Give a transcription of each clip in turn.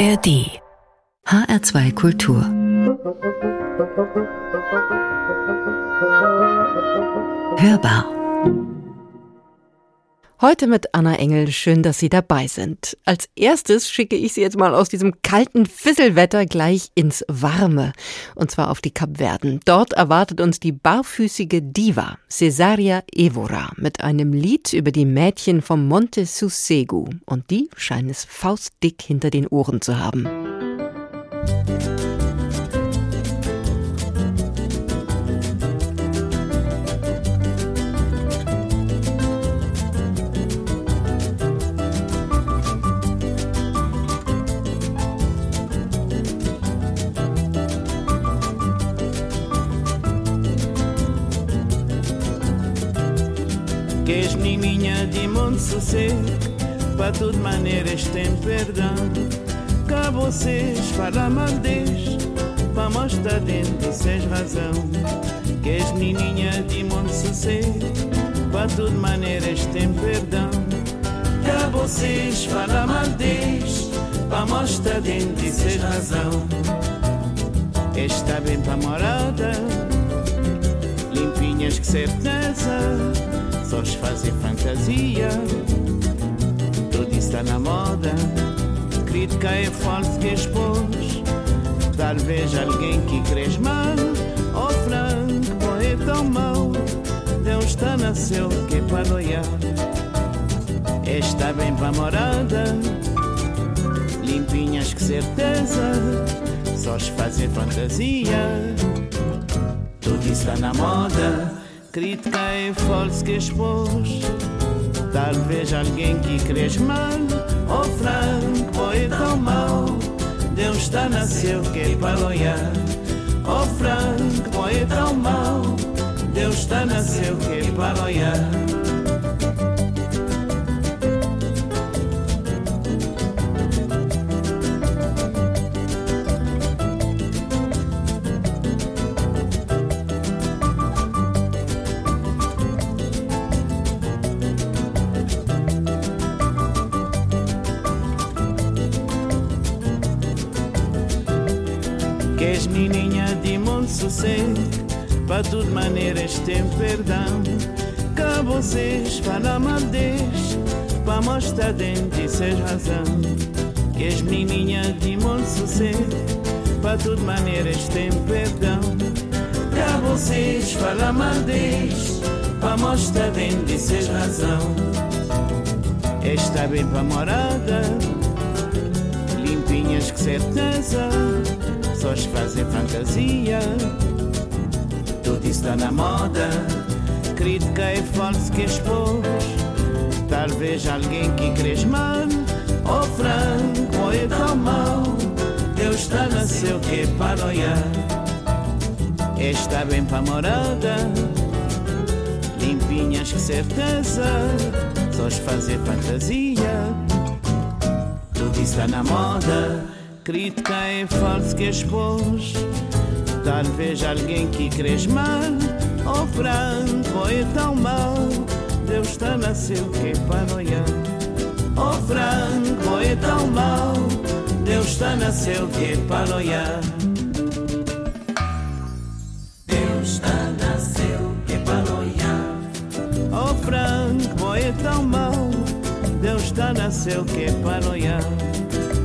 ARD HR2 Kultur. Hörbar Heute mit Anna Engel. Schön, dass Sie dabei sind. Als erstes schicke ich Sie jetzt mal aus diesem kalten Fisselwetter gleich ins Warme. Und zwar auf die Kapverden. Dort erwartet uns die barfüßige Diva, Cesaria Evora, mit einem Lied über die Mädchen vom Monte Susegu. Und die scheinen es faustdick hinter den Ohren zu haben. Musik sossego Para tudo maneiras tem perdão. Cá vocês falam maldez Para mostrar dentro de seis razão. Que és menininha de muito sossego Para tudo maneiras tem perdão. Cá vocês falam maldez Para mostrar dentro de seis razão. Está bem para morada Limpinhas que certeza só fazer fantasia. Tudo está na moda, crítica é falso que expôs. Talvez alguém que cres mal, oh franco, é tão mau. Deus está na seu que é para olhar. Está bem para morada, limpinhas que certeza, só fazer fantasia. Tudo está na moda Crítica é falso que expôs. Talvez alguém que cres mal, ou franco, é tão mau. Deus está nasceu que é olhar. Oh franco, é tão mau. Deus está nasceu que é para para tudo maneiras tem perdão. Que vocês falam maldez, para mostrar dentro ser razão. Que as menininhas de muito sossego, para tudo maneiras tem perdão. Que vocês falam maldez, para mostrar dentro ser razão. Está bem para morada, limpinhas que certeza, só fazem fantasia tudo está na moda. Crítica é falso que expôs. Talvez alguém que cres mal, ou franco, ou é tão mau. Deus está nasceu que é para olhar. Está bem para morada, limpinhas que certeza, só fazer fantasia. Tudo está na moda, crítica é falso que expôs. Talvez alguém que cres mal, oh franco, é tão mal. Deus está nasceu que é olhar. Oh franco, é tão mal. Deus está nasceu que é olhar. Deus está nasceu que é olhar. Oh franco, é tão mal. Deus está nasceu que olhar.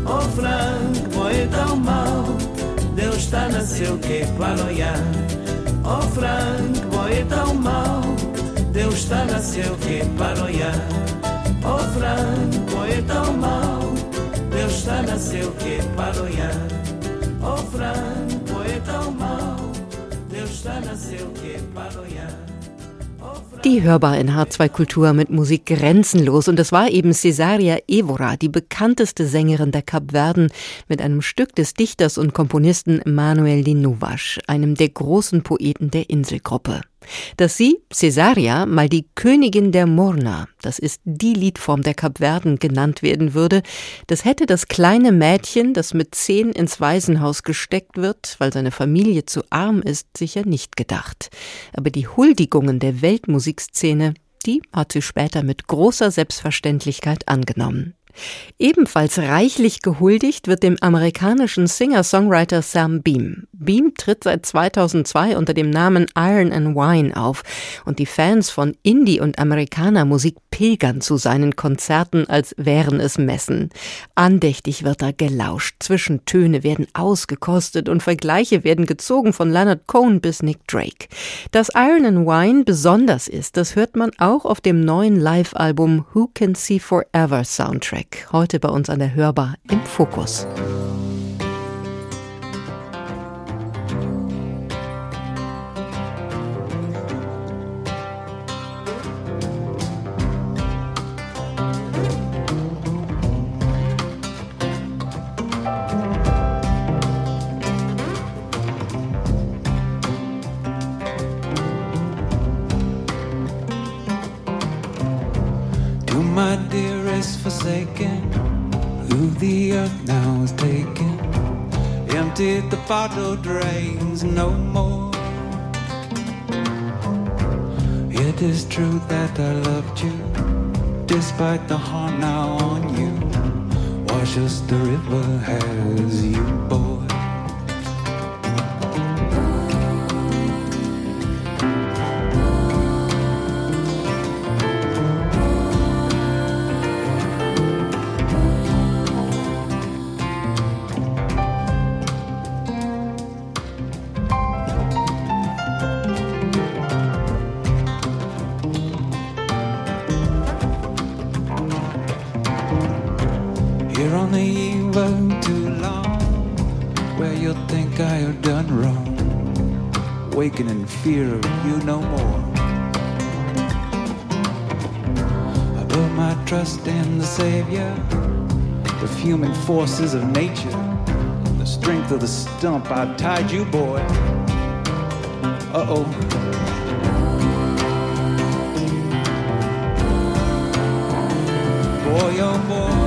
Oh franco, é tão mal. Deus está na seu que paloia. Oh Frank, poeta é tão mal, Deus está na seu que paloia. Oh Frank, poeta é tão mal, Deus está na seu que paloia. Oh Frank, poeta é tão mal, Deus está na seu que paloia. Die hörbar in H2 Kultur mit Musik grenzenlos. Und es war eben Cesaria Evora, die bekannteste Sängerin der Kapverden, mit einem Stück des Dichters und Komponisten Manuel de Novas, einem der großen Poeten der Inselgruppe. Dass sie, Cesaria, mal die Königin der Morna, das ist die Liedform der Kapverden, genannt werden würde, das hätte das kleine Mädchen, das mit zehn ins Waisenhaus gesteckt wird, weil seine Familie zu arm ist, sicher nicht gedacht. Aber die Huldigungen der Weltmusikszene, die hat sie später mit großer Selbstverständlichkeit angenommen. Ebenfalls reichlich gehuldigt wird dem amerikanischen Singer-Songwriter Sam Beam. Beam tritt seit 2002 unter dem Namen Iron and Wine auf und die Fans von Indie- und Amerikanermusik pilgern zu seinen Konzerten, als wären es Messen. Andächtig wird da gelauscht, Zwischentöne werden ausgekostet und Vergleiche werden gezogen von Leonard Cohen bis Nick Drake. Dass Iron and Wine besonders ist, das hört man auch auf dem neuen Live-Album Who Can See Forever Soundtrack. Heute bei uns an der Hörbar im Fokus. Bottle drains no more. It is true that I loved you, despite the harm now on you. Wash us the river has you, boy. fear of you no more. I put my trust in the Savior, the human forces of nature, the strength of the stump I tied you, boy. Uh oh. Boy, oh boy.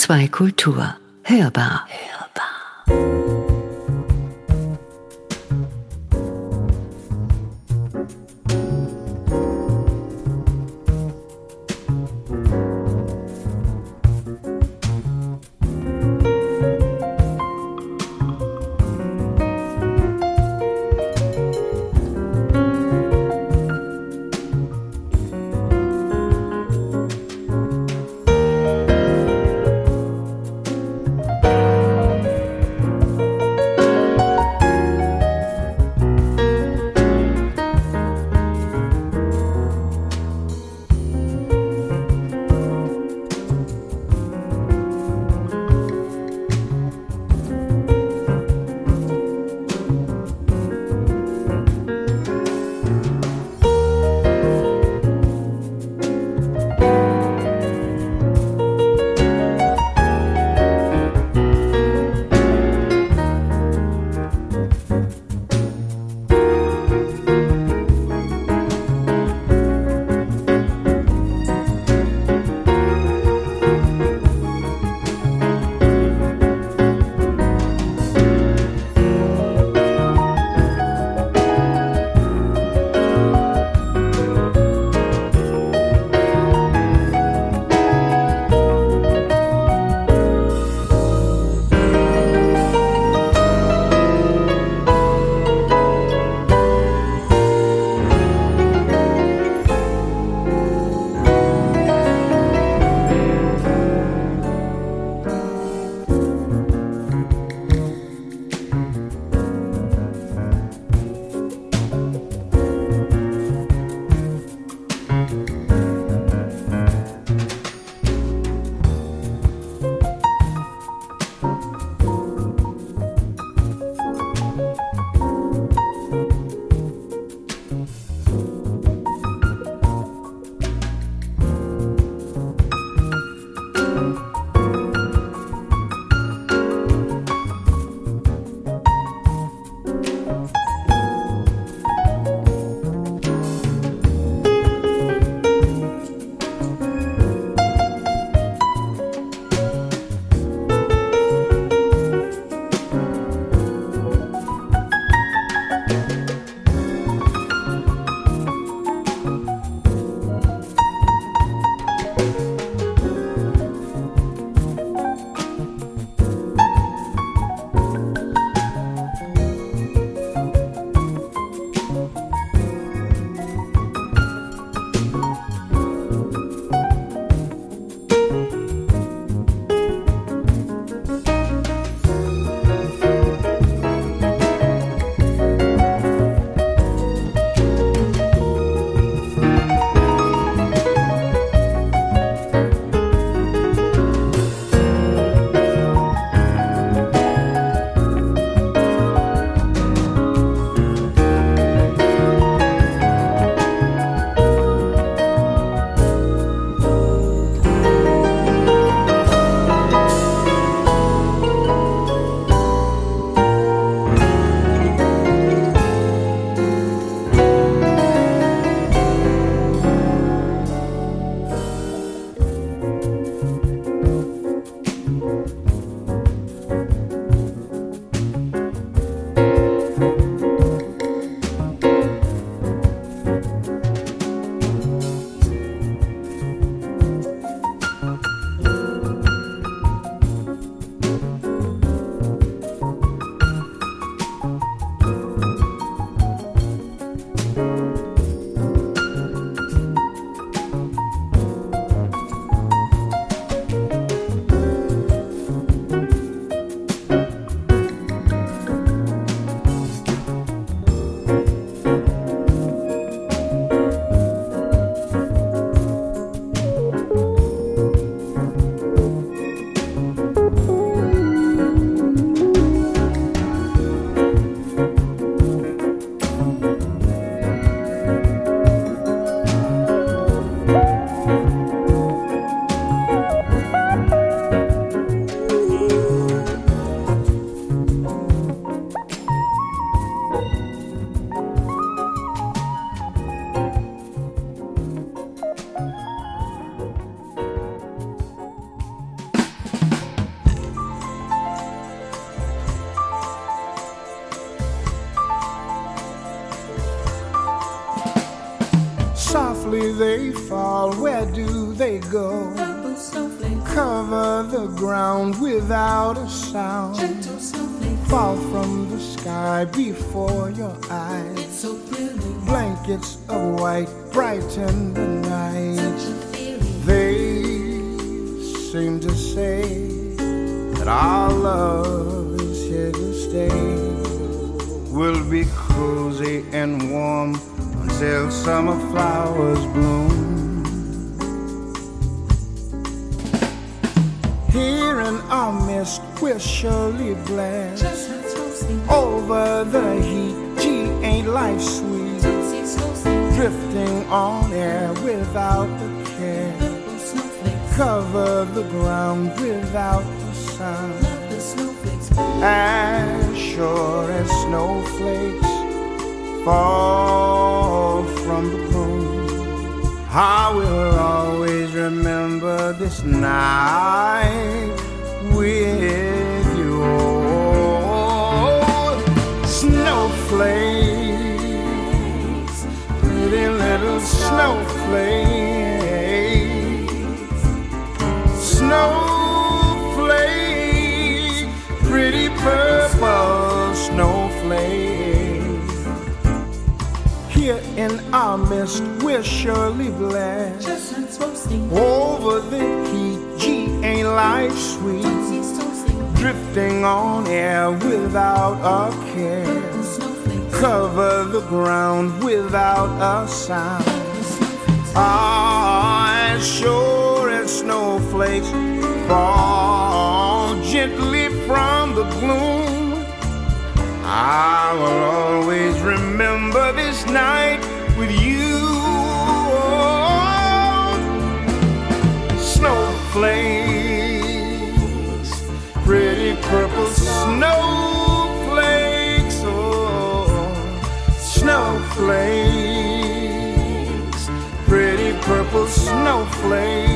HR2 Kultur. Hörbar. before our love is here to stay. We'll be cozy and warm until summer flowers bloom. Here in our midst, we're surely blessed over the heat. Gee, ain't life sweet? Drifting on air without the care. Cover the ground without the sun. As sure as snowflakes fall from the moon. I will always remember this night with you. snowflakes, pretty little snowflakes, snowflakes, purple snowflakes. Here in our midst, we're surely blessed. Over the heat, G ain't life sweet drifting on air without a care cover the ground without a sound. Ah, as sure as snowflakes fall gently from I will always remember this night with you. Snowflakes, pretty purple snowflakes, oh, snowflakes, pretty purple snowflakes.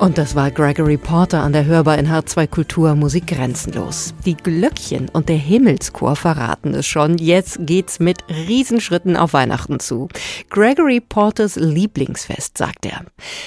Und das war Gregory Porter an der Hörbar in H2 Kultur Musik grenzenlos. Die Glöckchen und der Himmelschor verraten es schon. Jetzt geht's mit Riesenschritten auf Weihnachten zu. Gregory Porters Lieblingsfest, sagt er.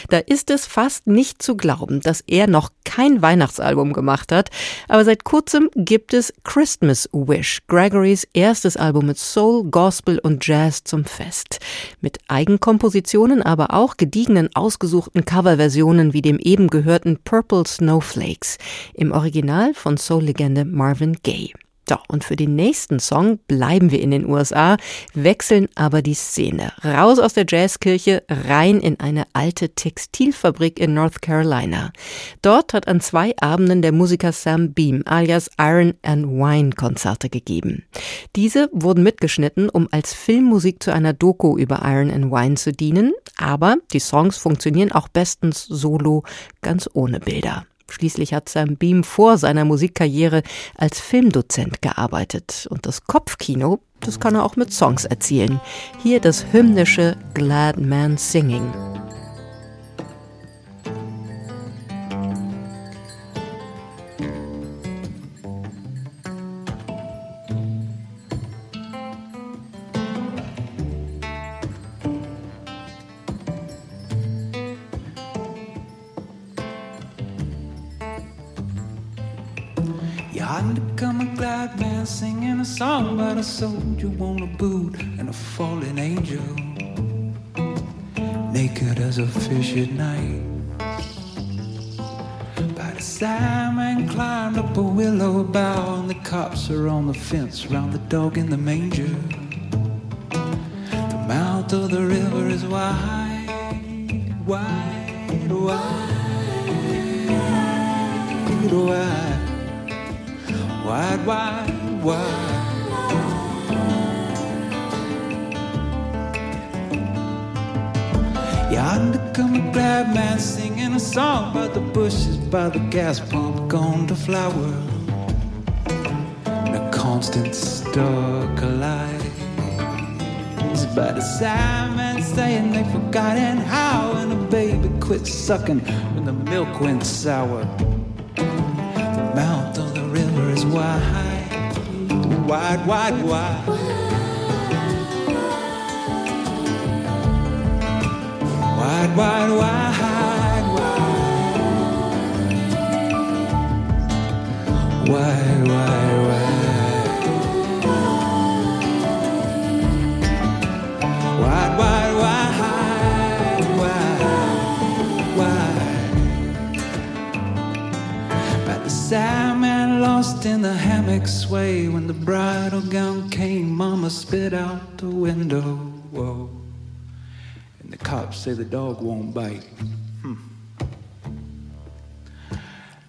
Da ist es fast nicht zu glauben, dass er noch kein Weihnachtsalbum gemacht hat, aber seit kurzem gibt es Christmas Wish, Gregorys erstes Album mit Soul, Gospel und Jazz zum Fest. Mit Eigenkompositionen, aber auch gediegenen ausgesuchten Coverversionen wie dem eben gehörten Purple Snowflakes im Original von Soul-Legende Marvin Gaye. So, und für den nächsten Song bleiben wir in den USA, wechseln aber die Szene. Raus aus der Jazzkirche, rein in eine alte Textilfabrik in North Carolina. Dort hat an zwei Abenden der Musiker Sam Beam alias Iron and Wine Konzerte gegeben. Diese wurden mitgeschnitten, um als Filmmusik zu einer Doku über Iron and Wine zu dienen, aber die Songs funktionieren auch bestens solo, ganz ohne Bilder. Schließlich hat Sam Beam vor seiner Musikkarriere als Filmdozent gearbeitet. Und das Kopfkino, das kann er auch mit Songs erzielen. Hier das hymnische Glad Man Singing. Singing a song about a soldier on a boot and a fallen angel. Naked as a fish at night. By the salmon climbed up a willow bough, and the cops are on the fence round the dog in the manger. The mouth of the river is wide, wide, wide, wide, wide, wide wide. Yonder come a glad man singing a song about the bushes by the gas pump gone to flower. And a constant star collides by the salmon saying they forgotten how, and a baby quit sucking when the milk went sour. The mouth is wide wide, wide, wide. Wide, wide, wide, wide. Wide, wide, wide. in the hammock sway when the bridal gown came. Mama spit out the window. Whoa. And the cops say the dog won't bite. Hmm.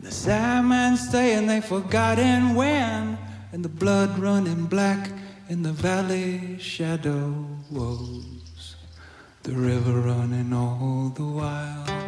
The salmon saying they forgotten when, and the blood running black in the valley shadows. The river running all the while.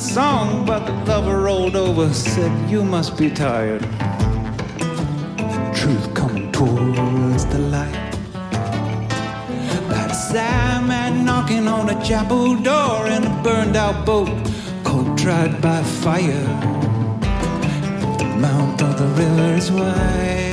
Song, but the lover rolled over, said, You must be tired. Truth coming towards the light. That sad man knocking on a chapel door in a burned out boat, cold tried by fire. The mouth of the river is wide,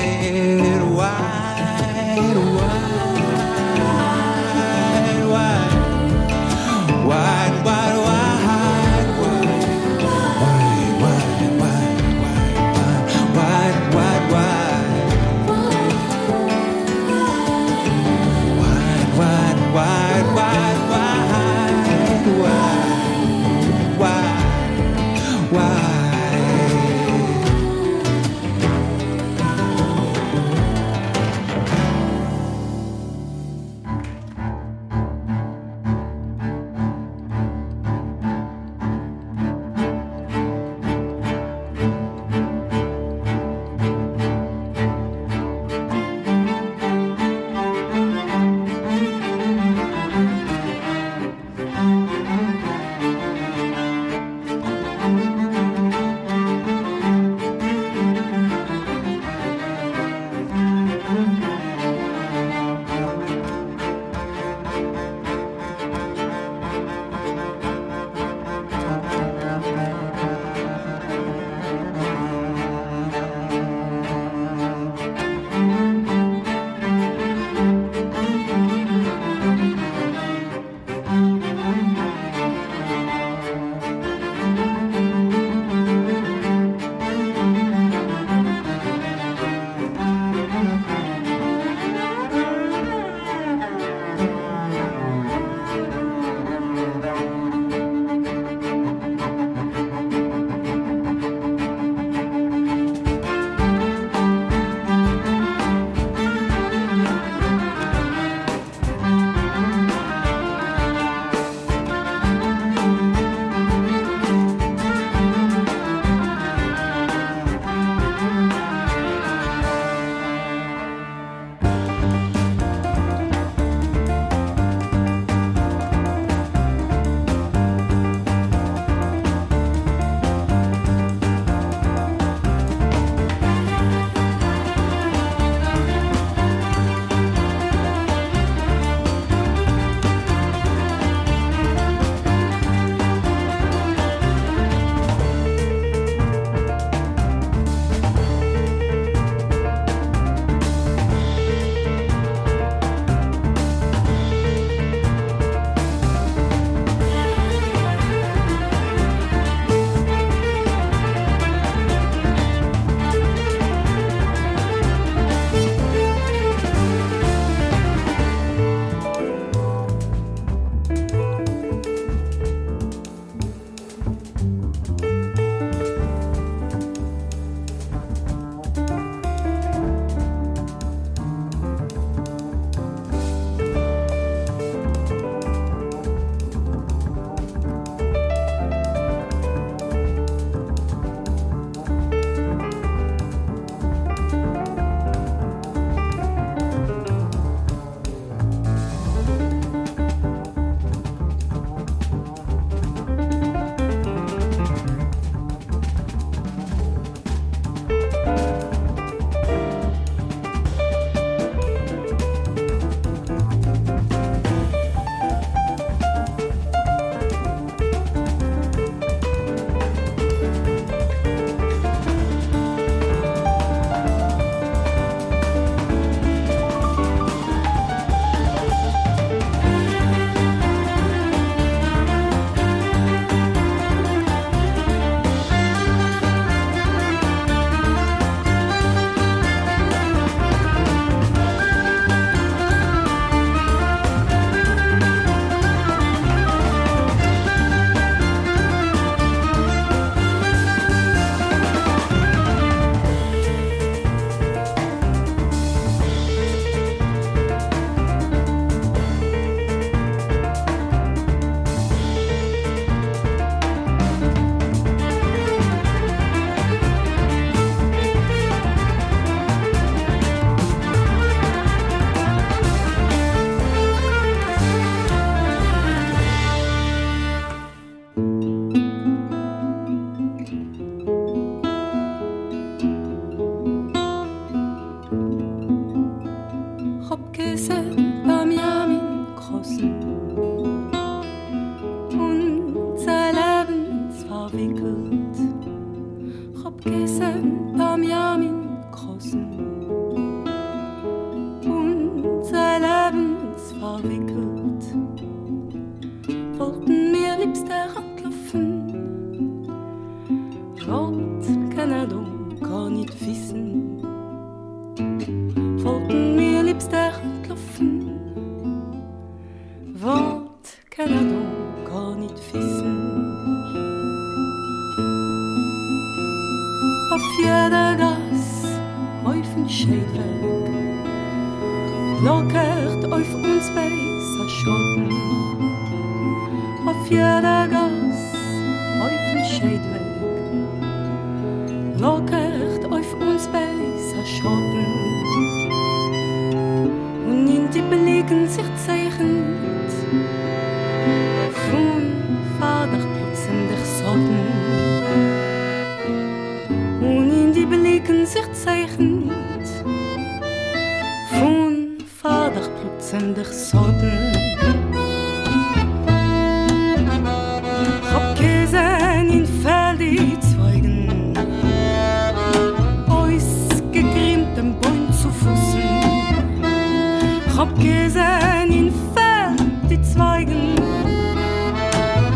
hab gesehen in Feld die Zweigen,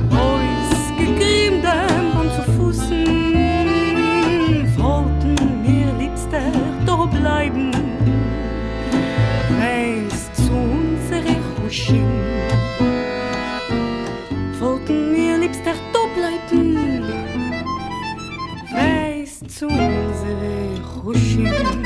Reus gegrimmt am zu Fußen, wollten mir liebster doch bleiben, reist zu unsere Huschen. Wollten mir liebster doch bleiben, reist zu unsere Huschen.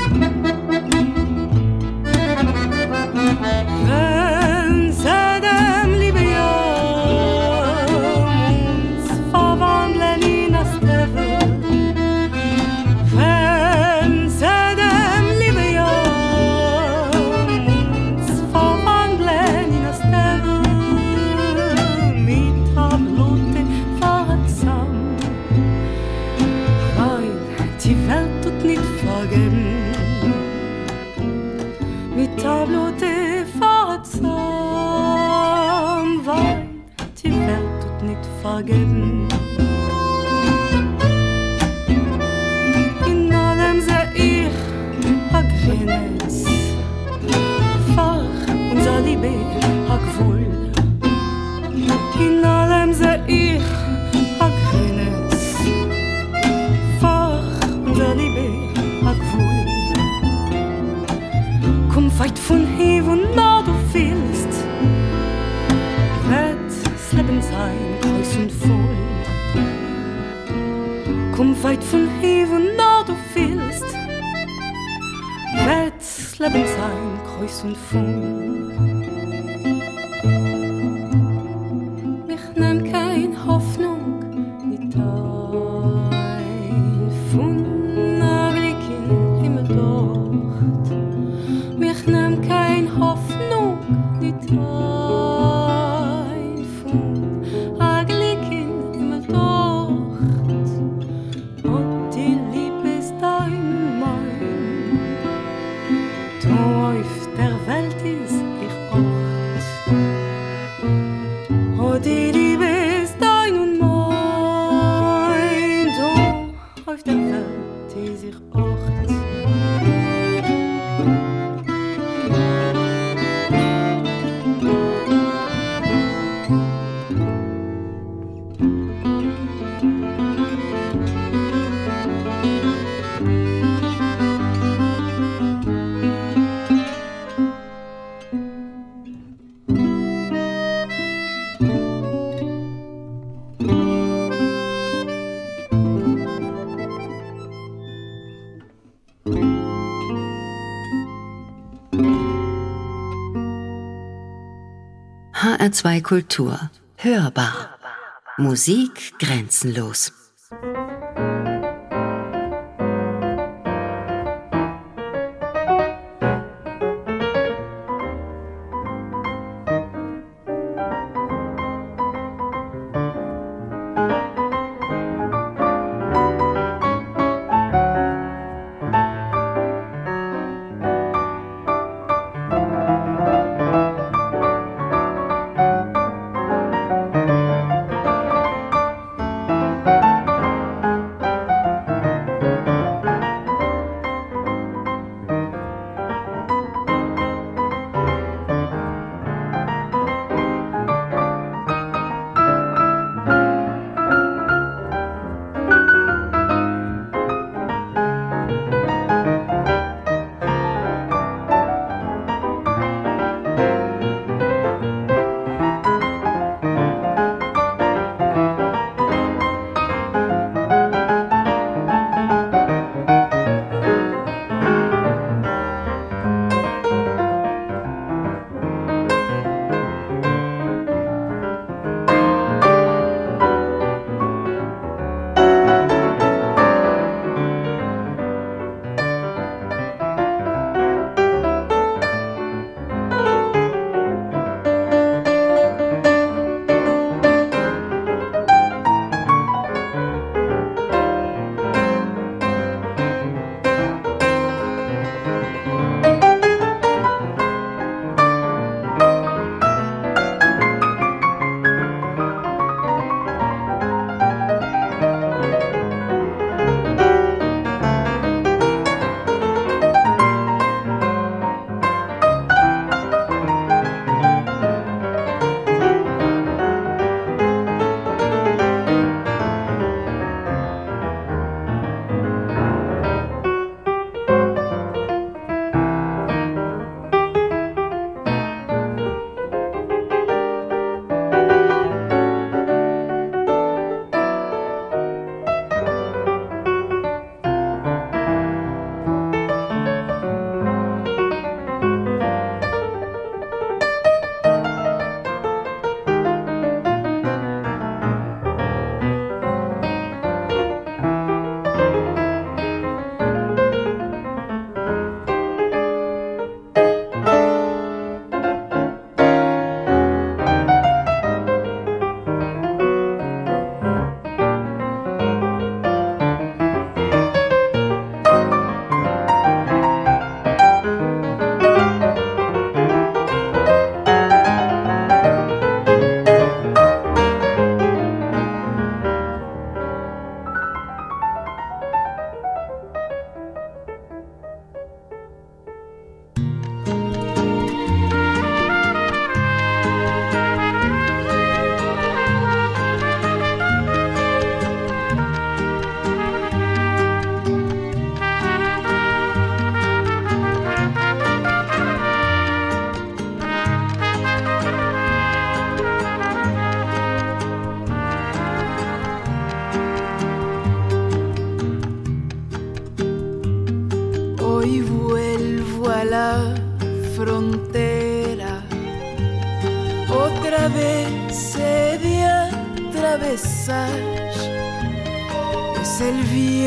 forgetting. sein, Kreuz und Fuß. Bayern 2 Kultur. Hörbar. Musik grenzenlos.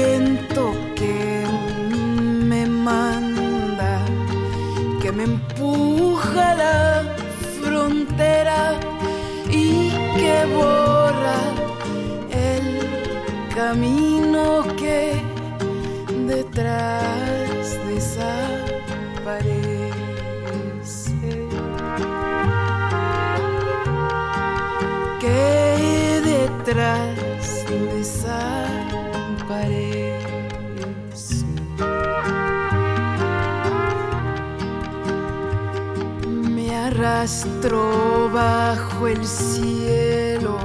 Viento que me manda, que me empuja la frontera y que borra el camino que detrás desaparece. Que detrás Me arrastro bajo el cielo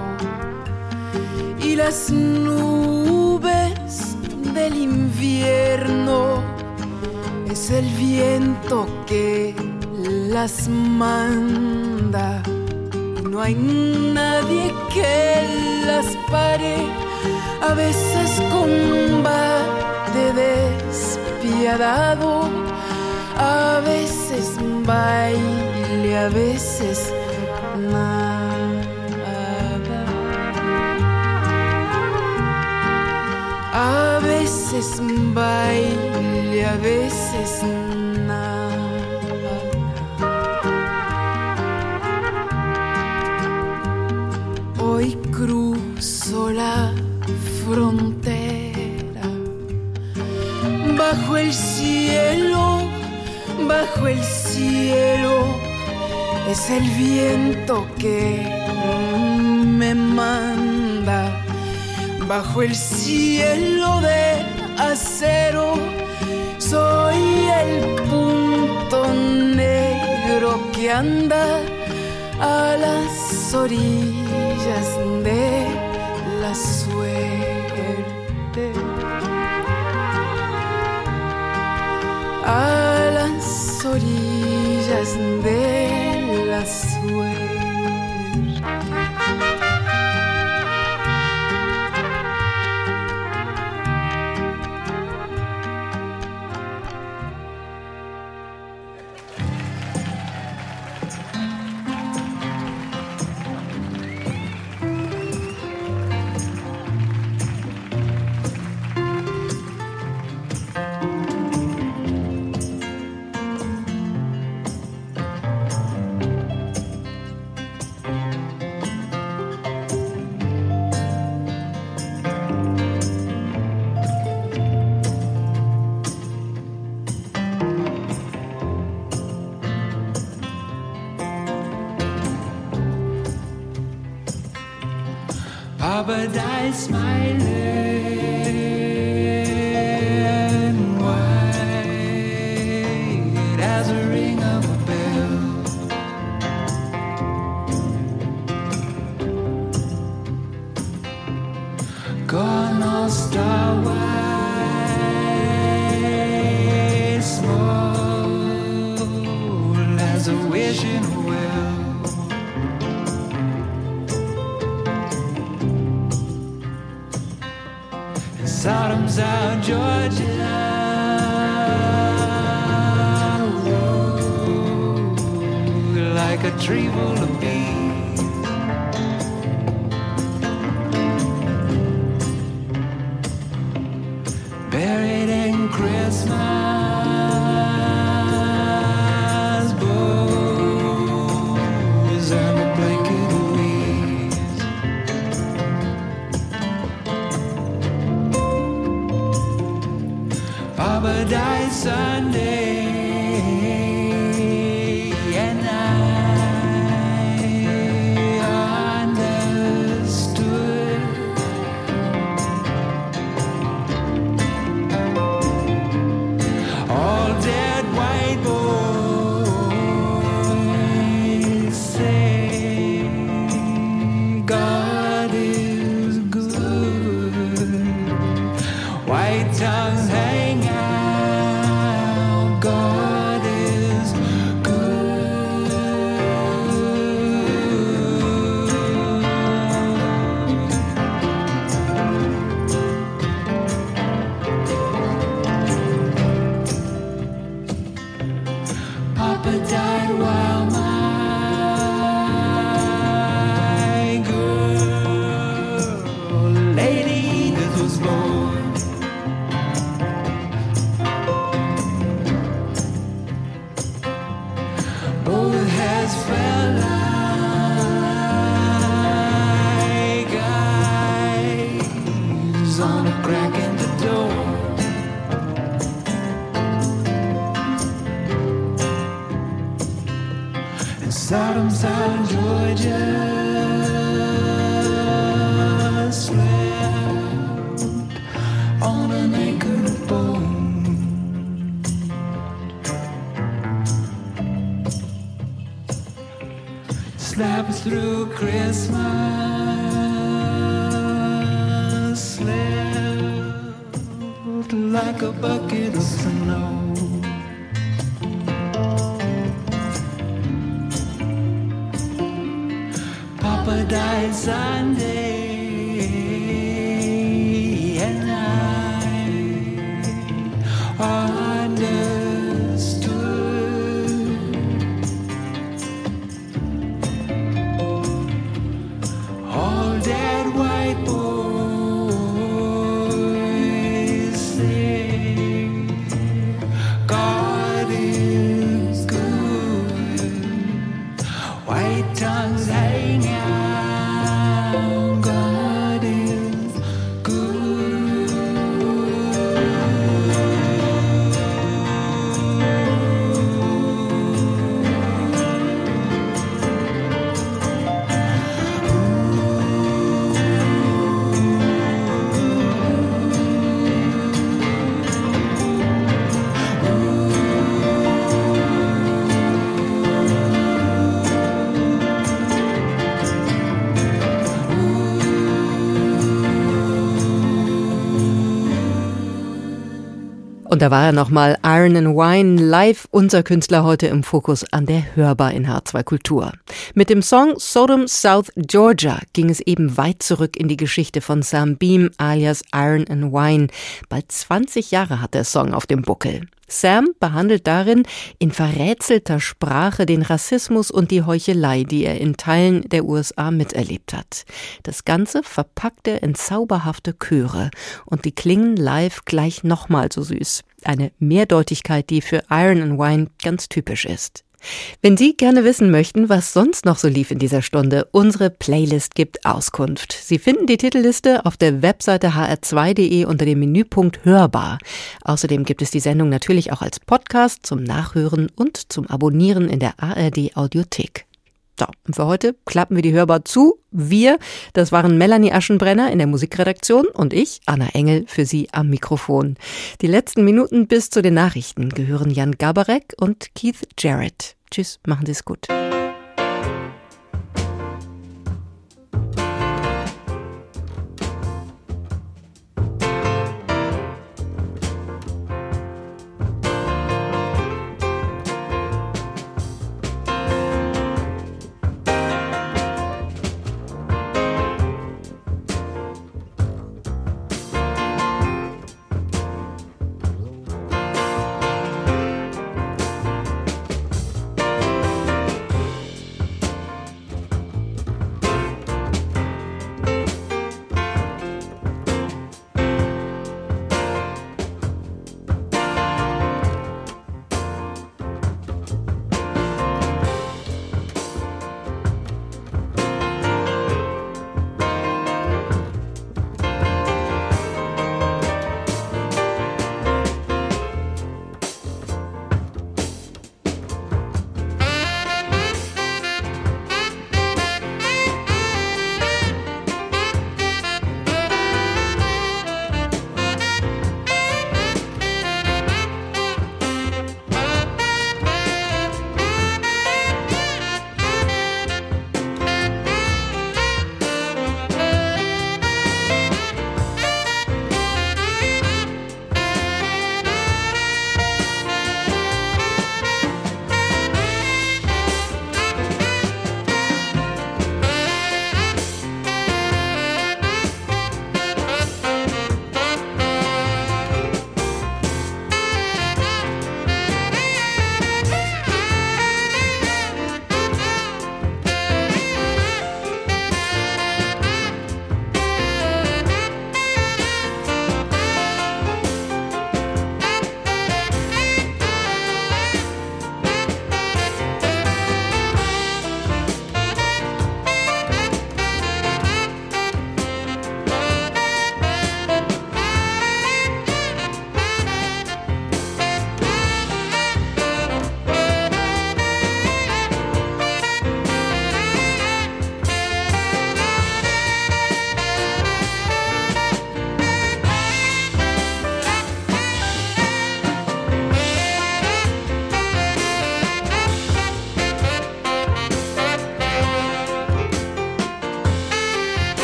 y las nubes del invierno es el viento que las manda no hay nadie que las pare a veces combate despiadado a veces baile a veces nada A veces baile, a veces nada. Hoy cruzo la frontera bajo el cielo, bajo el cielo. Es el viento que me manda bajo el cielo de acero. Soy el punto negro que anda a las orillas de la suerte. A las orillas de la suerte. Sodom, South Georgia. Ooh, like a tree full of bees. Buried in Christmas died Sunday, Und da war er nochmal Iron and Wine live, unser Künstler heute im Fokus an der Hörbar in H2 Kultur. Mit dem Song Sodom South Georgia ging es eben weit zurück in die Geschichte von Sam Beam alias Iron and Wine. Bald 20 Jahre hat der Song auf dem Buckel. Sam behandelt darin in verrätselter Sprache den Rassismus und die Heuchelei, die er in Teilen der USA miterlebt hat. Das Ganze verpackt er in zauberhafte Chöre und die klingen live gleich nochmal so süß. Eine Mehrdeutigkeit, die für Iron and Wine ganz typisch ist. Wenn Sie gerne wissen möchten, was sonst noch so lief in dieser Stunde, unsere Playlist gibt Auskunft. Sie finden die Titelliste auf der Webseite hr2.de unter dem Menüpunkt Hörbar. Außerdem gibt es die Sendung natürlich auch als Podcast zum Nachhören und zum Abonnieren in der ARD Audiothek. So, und für heute klappen wir die Hörbar zu. Wir, das waren Melanie Aschenbrenner in der Musikredaktion und ich, Anna Engel, für Sie am Mikrofon. Die letzten Minuten bis zu den Nachrichten gehören Jan Gabarek und Keith Jarrett. Tschüss, machen Sie es gut.